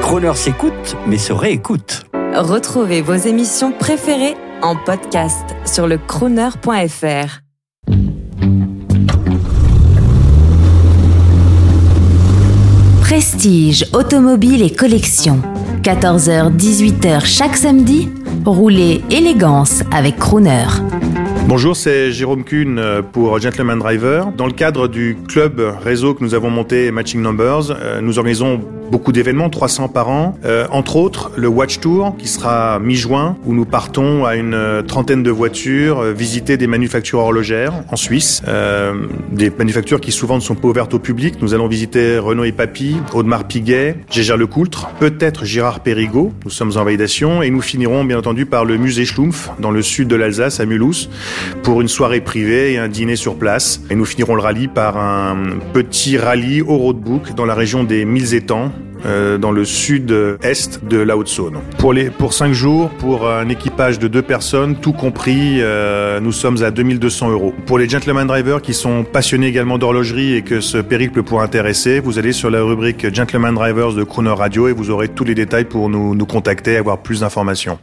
Croner s'écoute, mais se réécoute. Retrouvez vos émissions préférées en podcast sur le crooner.fr. Prestige, automobile et collection. 14h-18h chaque samedi, roulez élégance avec Crooner. Bonjour, c'est Jérôme Kuhn pour Gentleman Driver. Dans le cadre du club réseau que nous avons monté Matching Numbers, euh, nous organisons beaucoup d'événements, 300 par an, euh, entre autres le Watch Tour qui sera mi-juin où nous partons à une trentaine de voitures visiter des manufactures horlogères en Suisse, des manufactures qui souvent ne sont pas ouvertes au public. Nous allons visiter Renault et Papy, Audemars Piguet, Gégère Lecoultre, peut-être Girard Périgot, nous sommes en validation et nous finirons bien entendu par le musée Schlumpf dans le sud de l'Alsace à Mulhouse pour une soirée privée et un dîner sur place. Et nous finirons le rallye par un petit rallye au roadbook dans la région des Mille étangs euh, dans le sud-est de la Haute-Saône. Pour pour cinq jours, pour un équipage de deux personnes, tout compris, euh, nous sommes à 2200 euros. Pour les gentleman drivers qui sont passionnés également d'horlogerie et que ce périple pourrait intéresser, vous allez sur la rubrique Gentleman Drivers de Crooner Radio et vous aurez tous les détails pour nous, nous contacter et avoir plus d'informations.